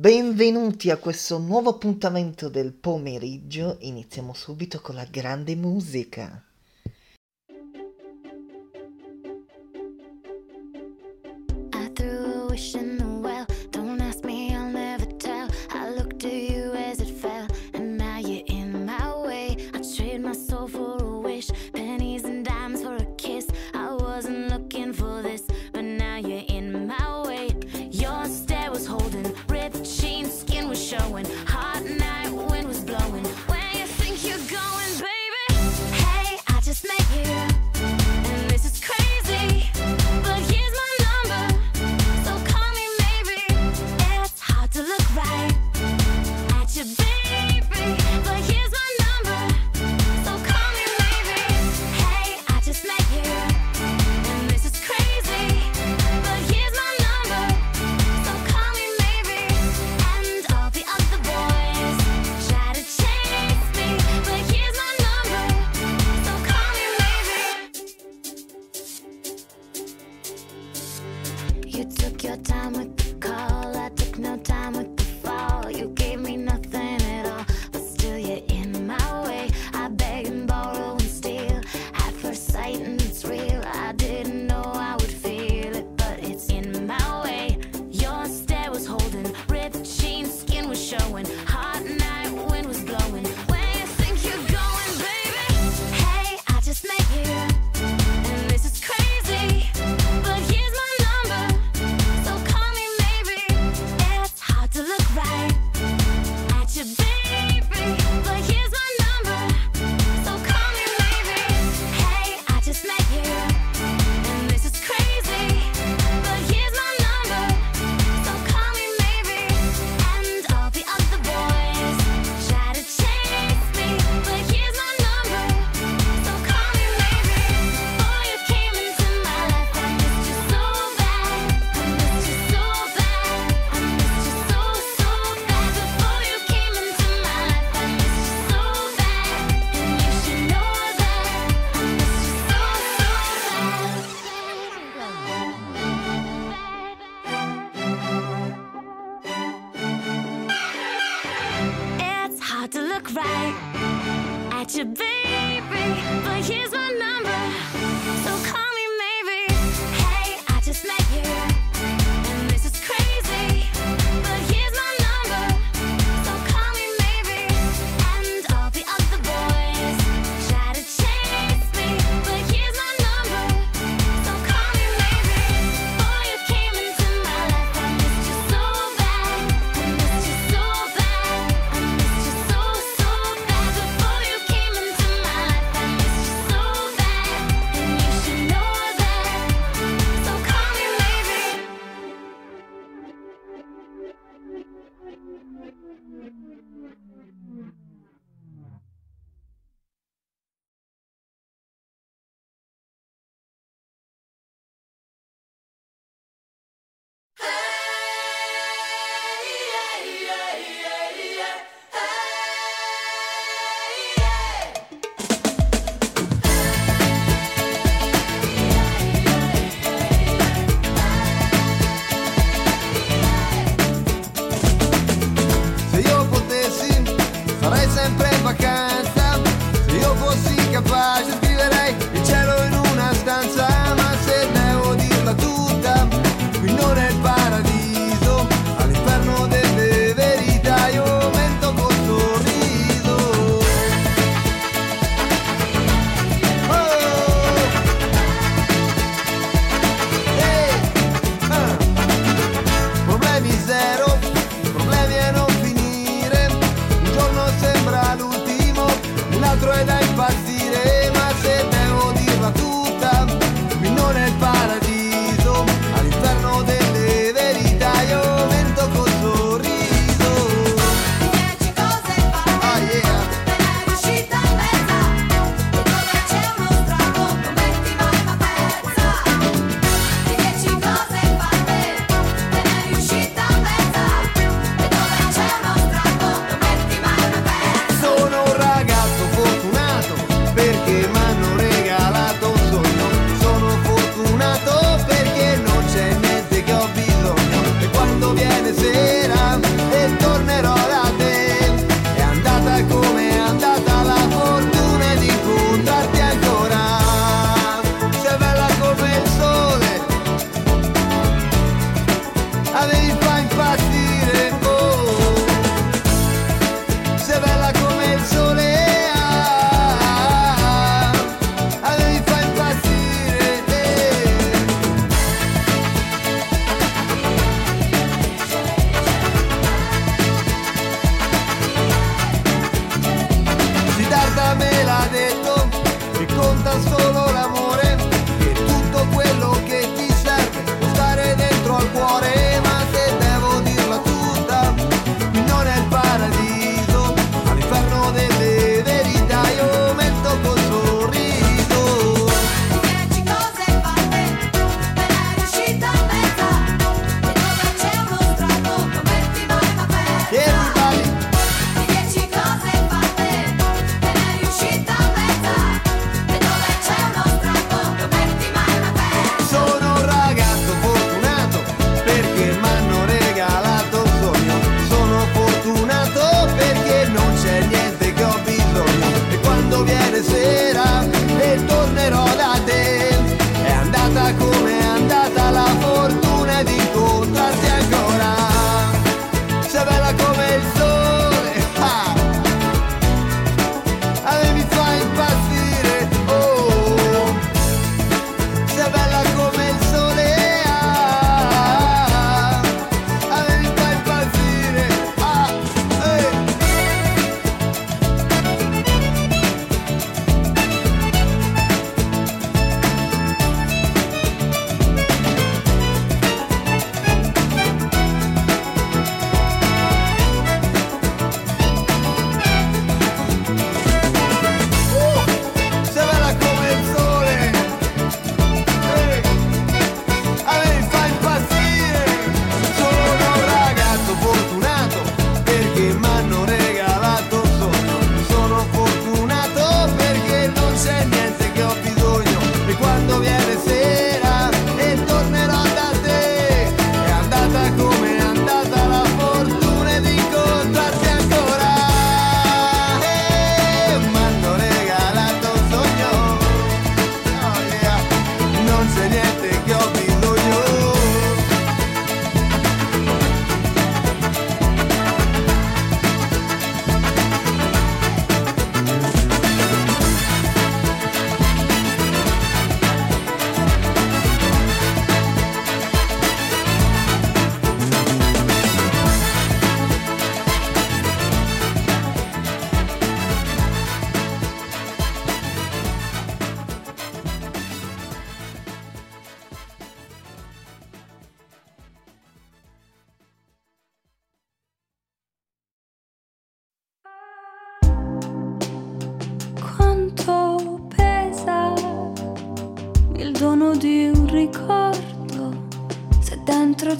Benvenuti a questo nuovo appuntamento del pomeriggio. Iniziamo subito con la grande musica. At your baby, but here's my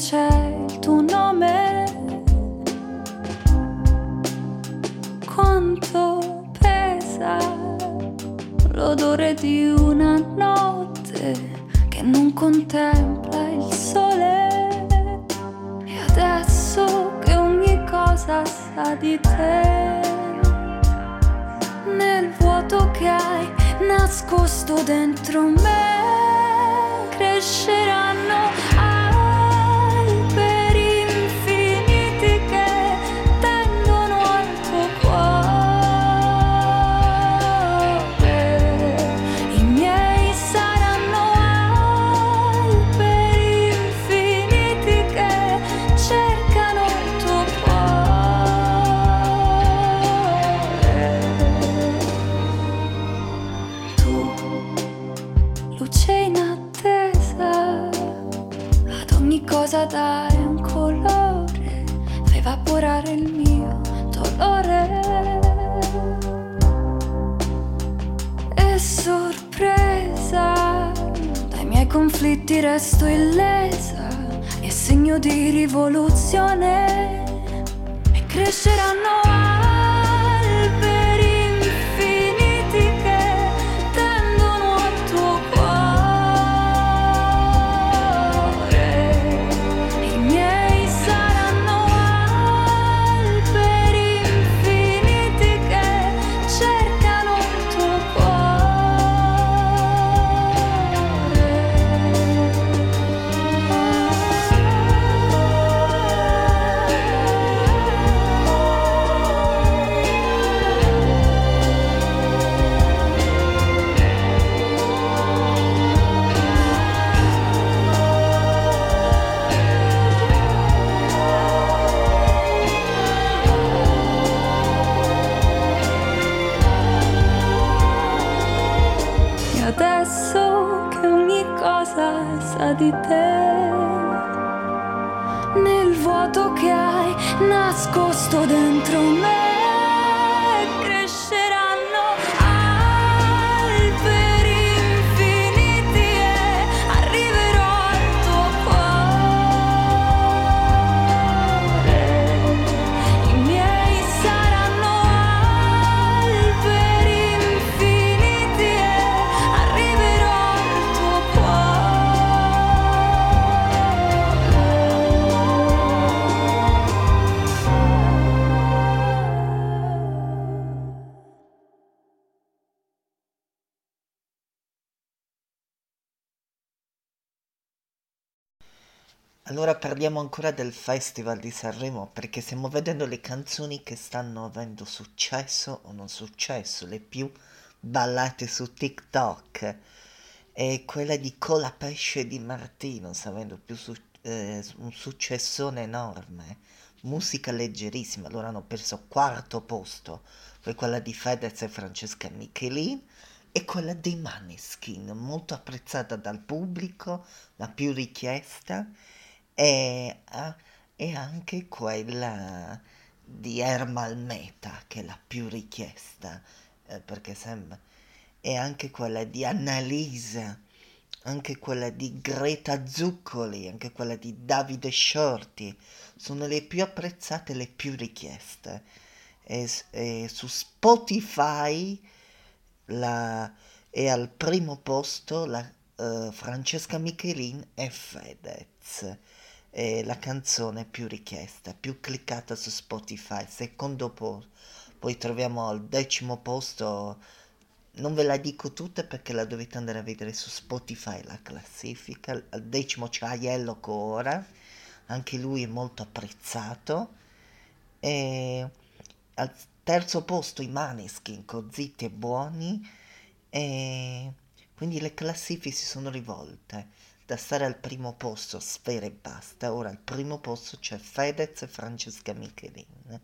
c'è il tuo nome. Quanto pesa l'odore di una notte che non contempla il sole. E adesso che ogni cosa sa di te, nel vuoto che hai nascosto dentro me, cresceranno cosa dai un colore, fai evaporare il mio dolore. E sorpresa, dai miei conflitti resto illesa, è segno di rivoluzione e cresceranno alberi Allora parliamo ancora del Festival di Sanremo perché stiamo vedendo le canzoni che stanno avendo successo o non successo, le più ballate su TikTok. E quella di Colapesce di Martino sta avendo su- eh, un successone enorme. Musica leggerissima, loro hanno preso quarto posto, poi quella di Fedez e Francesca Michelin e quella dei Maneskin, molto apprezzata dal pubblico, la più richiesta e, e anche quella di Ermal Meta, che è la più richiesta, eh, perché sembra, e anche quella di Annalisa, anche quella di Greta Zuccoli, anche quella di Davide Shorty, sono le più apprezzate le più richieste. E, e su Spotify la- è al primo posto la, eh, Francesca Michelin e Fedez. È la canzone più richiesta, più cliccata su Spotify. Secondo posto. Poi troviamo al decimo posto, non ve la dico tutta perché la dovete andare a vedere su Spotify la classifica. Al decimo c'è Aiello Cora, anche lui è molto apprezzato. E al terzo posto i Maneskin con Zitti e Buoni. E quindi le classifiche si sono rivolte. Da stare al primo posto, Sfera e basta. Ora al primo posto c'è Fedez e Francesca Michelin.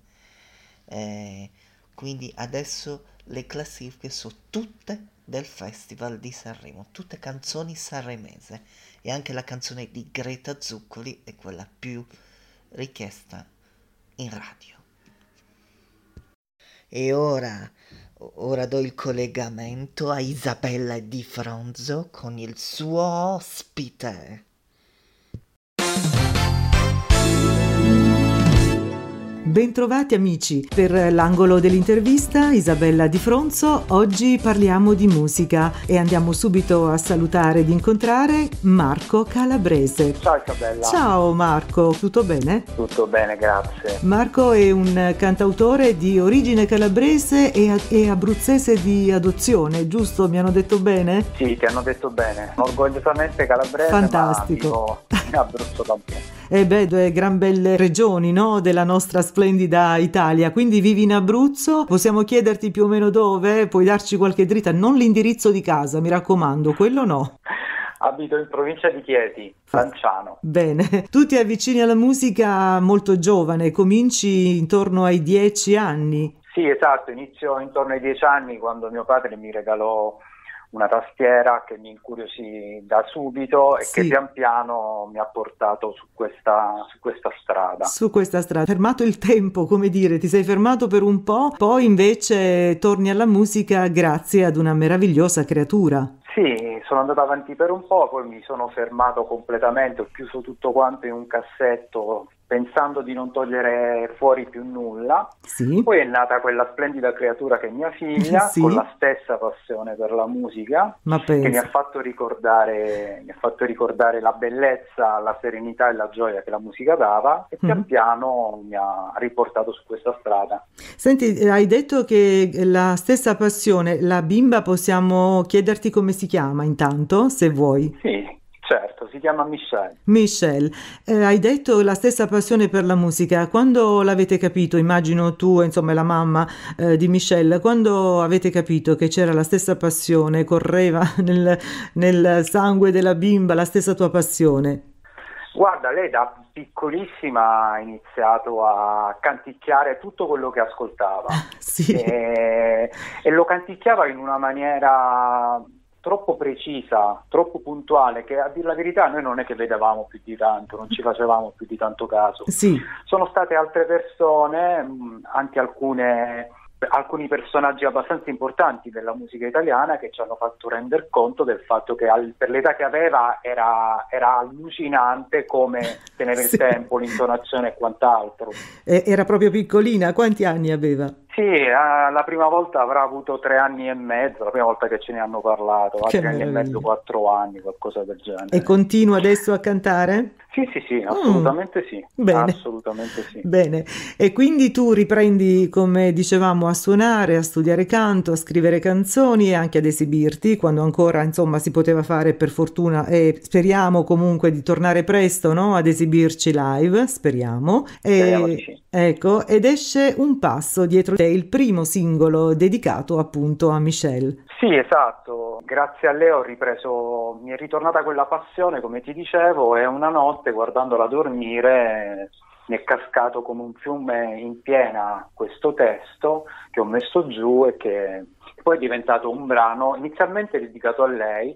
Eh, quindi adesso le classifiche sono tutte del Festival di Sanremo, tutte canzoni sanremese e anche la canzone di Greta Zuccoli è quella più richiesta in radio. E ora Ora do il collegamento a Isabella Di Fronzo con il suo ospite. Bentrovati amici, per l'angolo dell'intervista Isabella Di Fronzo, oggi parliamo di musica e andiamo subito a salutare ed incontrare Marco Calabrese. Ciao Isabella. Ciao Marco, tutto bene? Tutto bene, grazie. Marco è un cantautore di origine calabrese e, e abruzzese di adozione, giusto? Mi hanno detto bene? Sì, ti hanno detto bene. Orgogliosamente calabrese, Fantastico. ma vivo in Abruzzo da un po'. E beh, due gran belle regioni, no? Della nostra splendida Italia. Quindi vivi in Abruzzo, possiamo chiederti più o meno dove? Puoi darci qualche dritta? Non l'indirizzo di casa, mi raccomando, quello no. Abito in provincia di Chieti, Lanciano. Bene, tu ti avvicini alla musica molto giovane, cominci intorno ai dieci anni. Sì, esatto, inizio intorno ai dieci anni quando mio padre mi regalò una tastiera che mi incuriosì da subito e Sì. che pian piano mi ha portato su questa, su questa strada. Su questa strada, fermato il tempo, come dire, ti sei fermato per un po', poi invece torni alla musica grazie ad una meravigliosa creatura. Sì, sono andato avanti per un po', poi mi sono fermato completamente, ho chiuso tutto quanto in un cassetto pensando di non togliere fuori più nulla. Sì, Poi è nata quella splendida creatura che è mia figlia, Sì. con la stessa passione per la musica, che mi ha fatto ricordare, mi ha fatto ricordare la bellezza, la serenità e la gioia che la musica dava e pian Mhm. piano mi ha riportato su questa strada. Senti, eh, hai detto che la stessa passione, la bimba, possiamo chiederti come si chiama intanto, se vuoi. Sì, certo, si chiama Michelle. Michelle, eh, hai detto la stessa passione per la musica. Quando l'avete capito? Immagino tu, insomma, la mamma eh, di Michelle, quando avete capito che c'era la stessa passione, correva nel, nel sangue della bimba la stessa tua passione? Guarda, lei da piccolissima ha iniziato a canticchiare tutto quello che ascoltava. Sì, e, e lo canticchiava in una maniera troppo precisa, troppo puntuale, che a dire la verità noi non è che vedevamo più di tanto, non ci facevamo più di tanto caso. sì, Sono state altre persone, anche alcune, alcuni personaggi abbastanza importanti della musica italiana che ci hanno fatto rendere conto del fatto che al- per l'età che aveva era, era allucinante come tenere il Sì. tempo, l'intonazione e quant'altro. E- era proprio piccolina. Quanti anni aveva? Sì, eh, la prima volta avrà avuto tre anni e mezzo, la prima volta che ce ne hanno parlato, Che tre anni e meraviglia. mezzo, quattro anni, qualcosa del genere. E continua adesso a cantare? Sì, sì, sì, assolutamente sì. Mm. Bene. Assolutamente sì. Bene, e quindi tu riprendi, come dicevamo, a suonare, a studiare canto, a scrivere canzoni e anche ad esibirti, quando ancora, insomma, si poteva fare per fortuna e speriamo comunque di tornare presto, no? Ad esibirci live, speriamo. E- Speriamo di sì. Ecco, ed esce un passo dietro te, il primo singolo dedicato appunto a Michelle. Sì, esatto. Grazie a lei ho ripreso, mi è ritornata quella passione, come ti dicevo, e una notte guardandola dormire mi è cascato come un fiume in piena questo testo che ho messo giù e che poi è diventato un brano inizialmente dedicato a lei.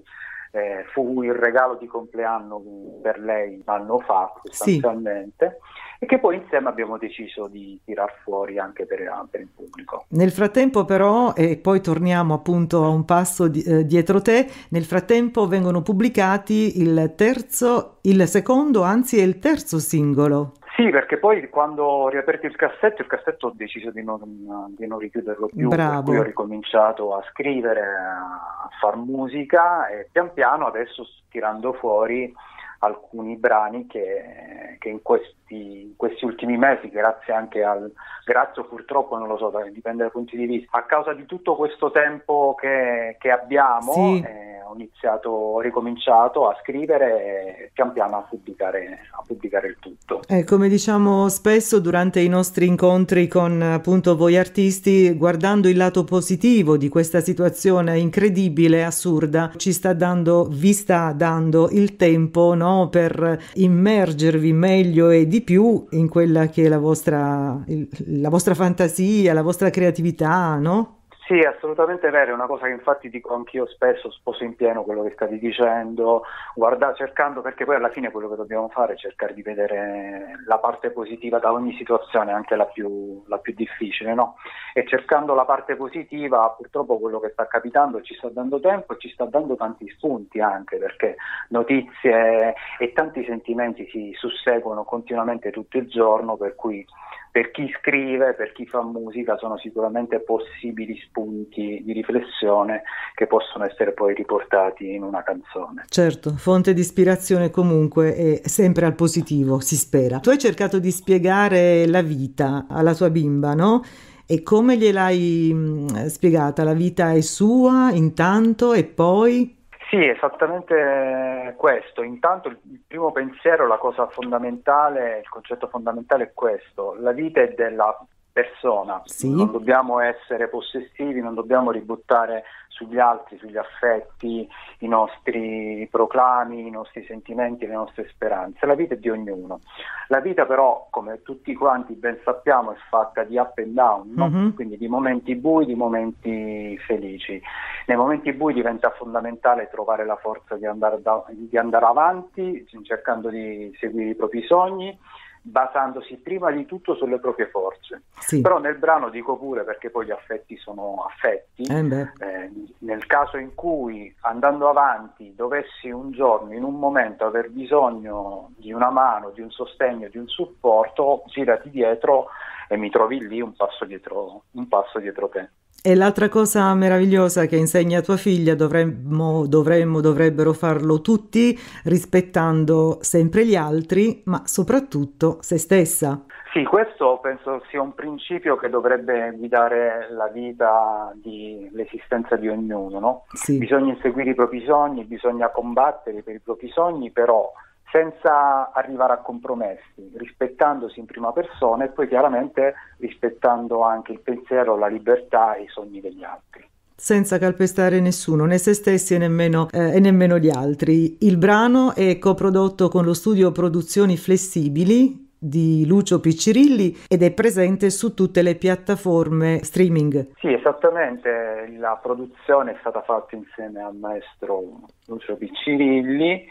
eh, fu il regalo di compleanno per lei un anno fa sostanzialmente e che poi insieme abbiamo deciso di tirar fuori anche per, per il pubblico. Nel frattempo però, e poi torniamo appunto a un passo di- eh, dietro te, nel frattempo vengono pubblicati il terzo, il secondo, anzi è il terzo singolo. Sì, perché poi quando ho riaperto il cassetto, il cassetto ho deciso di non, di non richiuderlo più, Bravo. per cui ho ricominciato a scrivere, a far musica e pian piano adesso tirando fuori alcuni brani che, che in, questi, in questi ultimi mesi, grazie anche al, grazie purtroppo non lo so, dipende dai punti di vista, a causa di tutto questo tempo che, che abbiamo, Sì. eh, ho iniziato, ho ricominciato a scrivere e pian piano a pubblicare, a pubblicare il tutto. Eh, come diciamo spesso durante i nostri incontri con appunto voi artisti, guardando il lato positivo di questa situazione incredibile, assurda, ci sta dando, vi sta dando il tempo, no, per immergervi meglio e di più in quella che è la vostra, la vostra fantasia, la vostra creatività, no? Sì, è assolutamente vero, è una cosa che infatti dico anch'io spesso, sposo in pieno quello che stavi dicendo, guarda, cercando, perché poi alla fine quello che dobbiamo fare è cercare di vedere la parte positiva da ogni situazione, anche la più, la più difficile, no? E cercando la parte positiva, purtroppo quello che sta capitando ci sta dando tempo e ci sta dando tanti spunti anche, perché notizie e tanti sentimenti si susseguono continuamente tutto il giorno, per cui per chi scrive, per chi fa musica, sono sicuramente possibili spunti di riflessione che possono essere poi riportati in una canzone. Certo, fonte di ispirazione comunque è sempre al positivo, si spera. Tu hai cercato di spiegare la vita alla tua bimba, no? E come gliel'hai mh, spiegata? La vita è sua intanto e poi? Sì, esattamente questo. Intanto il primo pensiero, la cosa fondamentale, il concetto fondamentale è questo. La vita è della persona, Sì. non dobbiamo essere possessivi, non dobbiamo ributtare sugli altri, sugli affetti, i nostri proclami, i nostri sentimenti, le nostre speranze. La vita è di ognuno. La vita però, come tutti quanti ben sappiamo, è fatta di up and down, no? Mhm. quindi di momenti bui, di momenti felici. Nei momenti bui diventa fondamentale trovare la forza di andare, da- di andare avanti, cercando di seguire i propri sogni, basandosi prima di tutto sulle proprie forze. Sì. Però nel brano dico pure, perché poi gli affetti sono affetti, Eh eh, nel caso in cui andando avanti dovessi un giorno, in un momento, aver bisogno di una mano, di un sostegno, di un supporto, girati dietro e mi trovi lì un passo dietro, un passo dietro te. E l'altra cosa meravigliosa che insegna tua figlia, dovremmo, dovremmo, dovrebbero farlo tutti, rispettando sempre gli altri, ma soprattutto se stessa. Sì, questo penso sia un principio che dovrebbe guidare la vita, di, l'esistenza di ognuno, no? Sì. Bisogna inseguire i propri sogni, bisogna combattere per i propri sogni, però senza arrivare a compromessi, rispettandosi in prima persona e poi chiaramente rispettando anche il pensiero, la libertà e i sogni degli altri. senza calpestare nessuno, né se stessi e nemmeno, eh, e nemmeno gli altri. Il brano è coprodotto con lo studio Produzioni Flessibili di Lucio Piccirilli ed è presente su tutte le piattaforme streaming. Sì, esattamente, la produzione è stata fatta insieme al maestro Lucio Piccirilli,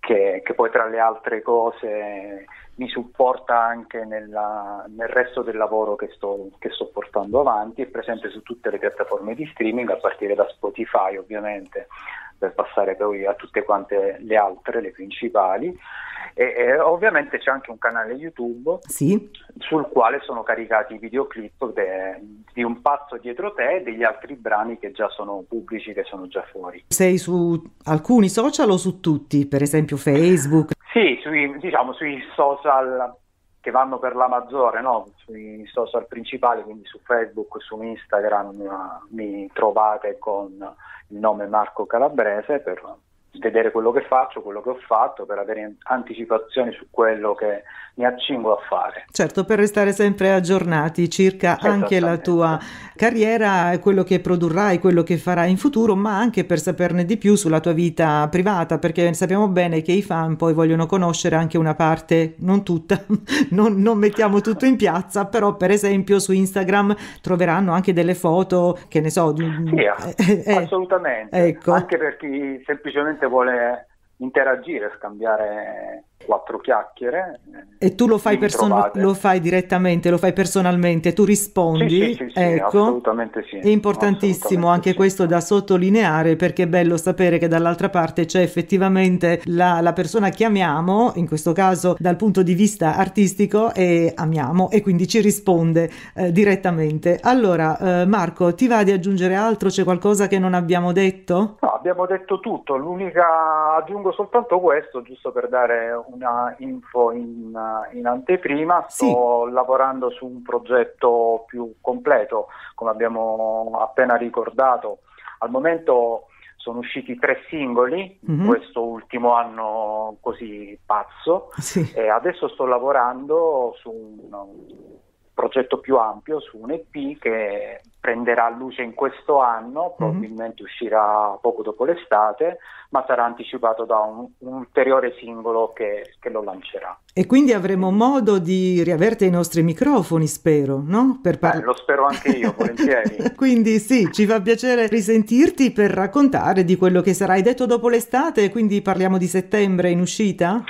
che, che poi tra le altre cose mi supporta anche nella- nel resto del lavoro che sto, che sto portando avanti, è presente su tutte le piattaforme di streaming, a partire da Spotify ovviamente, per passare poi a tutte quante le altre, le principali. E, e ovviamente c'è anche un canale YouTube Sì, sul quale sono caricati i videoclip de- di un passo dietro te e degli altri brani che già sono pubblici, che sono già fuori. sei su alcuni social o su tutti, per esempio Facebook? Sì, sui, diciamo sui social che vanno per la maggiore, no? sui social principali, quindi su Facebook, su Instagram mi trovate con nome Marco Calabrese per vedere quello che faccio, quello che ho fatto, per avere anticipazioni su quello che mi accingo a fare. Certo, per restare sempre aggiornati circa anche la tua carriera, quello che produrrai, quello che farai in futuro, ma anche per saperne di più sulla tua vita privata, perché sappiamo bene che i fan poi vogliono conoscere anche una parte, non tutta, non, non mettiamo tutto in piazza, però per esempio su Instagram troveranno anche delle foto, che ne so, di Sì, eh, eh, assolutamente. ecco. Anche per chi semplicemente vuole interagire, scambiare quattro chiacchiere. eh, E tu lo fai, mi person- lo fai direttamente, lo fai personalmente, tu rispondi, Sì, sì, sì, ecco. assolutamente sì. È importantissimo anche questo da sottolineare perché è bello sapere che dall'altra parte c'è effettivamente la, la persona che amiamo, in questo caso dal punto di vista artistico, e amiamo e quindi ci risponde eh, direttamente. Allora, eh, Marco, ti va di aggiungere altro? C'è qualcosa che non abbiamo detto? No, abbiamo detto tutto, l'unica aggiungo soltanto questo, giusto per dare una info in, in anteprima, sto lavorando su un progetto più completo, come abbiamo appena ricordato. Al momento sono usciti tre singoli, Mhm. questo ultimo anno così pazzo, Sì. e adesso sto lavorando su un, progetto più ampio su un EP che prenderà luce in questo anno, probabilmente uscirà poco dopo l'estate, ma sarà anticipato da un, un ulteriore singolo che, che lo lancerà. E quindi avremo modo di riaverti ai nostri microfoni, spero, no? Per par- Eh, lo spero anche io, volentieri. quindi sì, ci fa piacere risentirti per raccontare di quello che sarà. Hai detto dopo l'estate, quindi parliamo di settembre in uscita?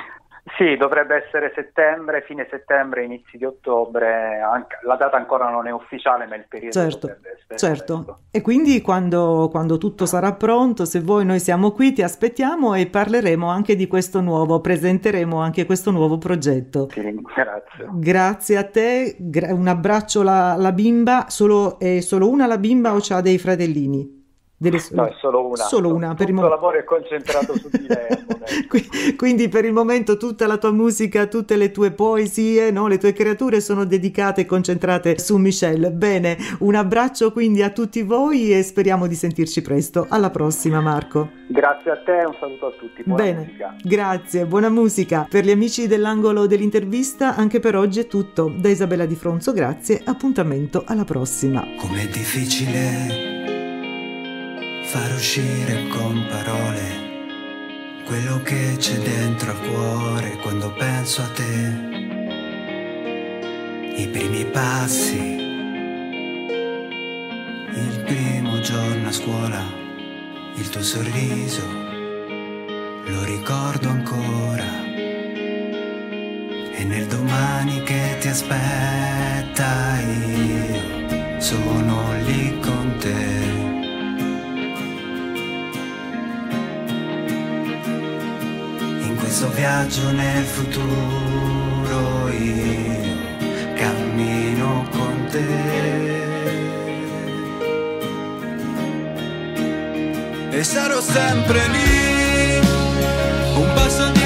Sì, dovrebbe essere settembre, fine settembre, inizi di ottobre, anche- la data ancora non è ufficiale, ma il periodo Certo, dovrebbe essere certo. questo. E quindi quando, quando tutto sarà pronto, se vuoi, noi siamo qui, ti aspettiamo e parleremo anche di questo nuovo, presenteremo anche questo nuovo progetto. Ti ringrazio. Grazie a te, un abbraccio alla, alla bimba, solo, è solo una la bimba o c'ha dei fratellini? Delle No, è solo una. Solo una, per il Tutto il momento. lavoro è concentrato su di lei. momento. Quindi per il momento tutta la tua musica, tutte le tue poesie, no? le tue creature sono dedicate e concentrate su Michelle. Bene, un abbraccio quindi a tutti voi e speriamo di sentirci presto. Alla prossima Marco. Grazie a te, un saluto a tutti. Buona Bene, musica. grazie, buona musica. Per gli amici dell'angolo dell'intervista, anche per oggi è tutto. Da Isabella Di Fronzo, grazie, appuntamento alla prossima. Com'è difficile far uscire con parole quello che c'è dentro al cuore quando penso a te. I primi passi, il primo giorno a scuola, il tuo sorriso, lo ricordo ancora. E nel domani che ti aspetta io sono lì con te. Questo viaggio nel futuro io cammino con te. E sarò sempre lì, un passo dietro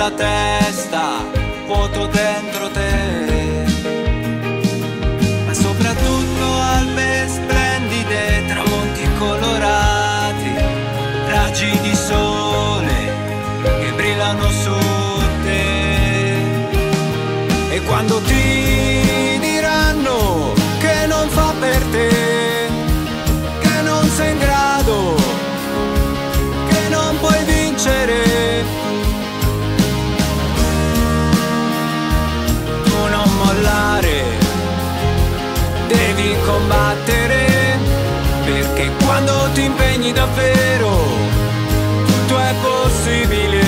nella testa, vuoto dentro te. Davvero, tutto è possibile,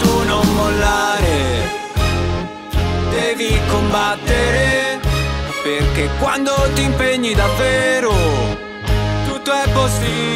tu non mollare, devi combattere, perché quando ti impegni davvero, tutto è possibile.